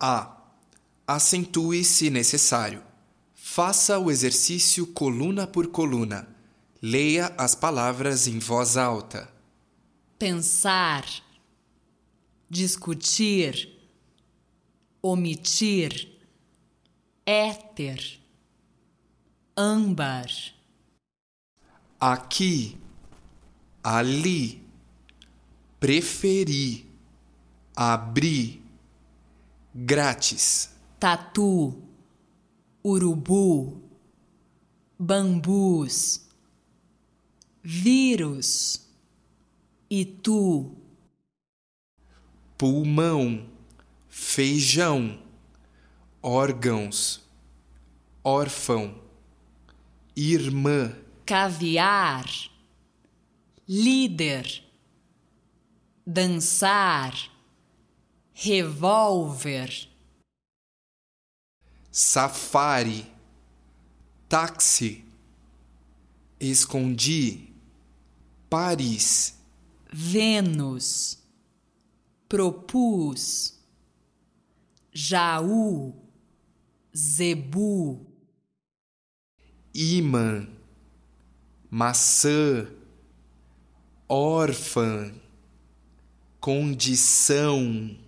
A. Acentue se necessário. Faça o exercício coluna por coluna. Leia as palavras em voz alta. pensar, discutir, omitir, éter, âmbar, Aqui, ali, preferir, abrir, grátis, tatu, urubu, bambus, vírus, itu, pulmão, feijão, órgãos, órfão, irmã, caviar, líder, dançar, revólver, safari, táxi, escondi, Paris, Vênus, propus, Jaú, zebu, imã, maçã, órfã, condição,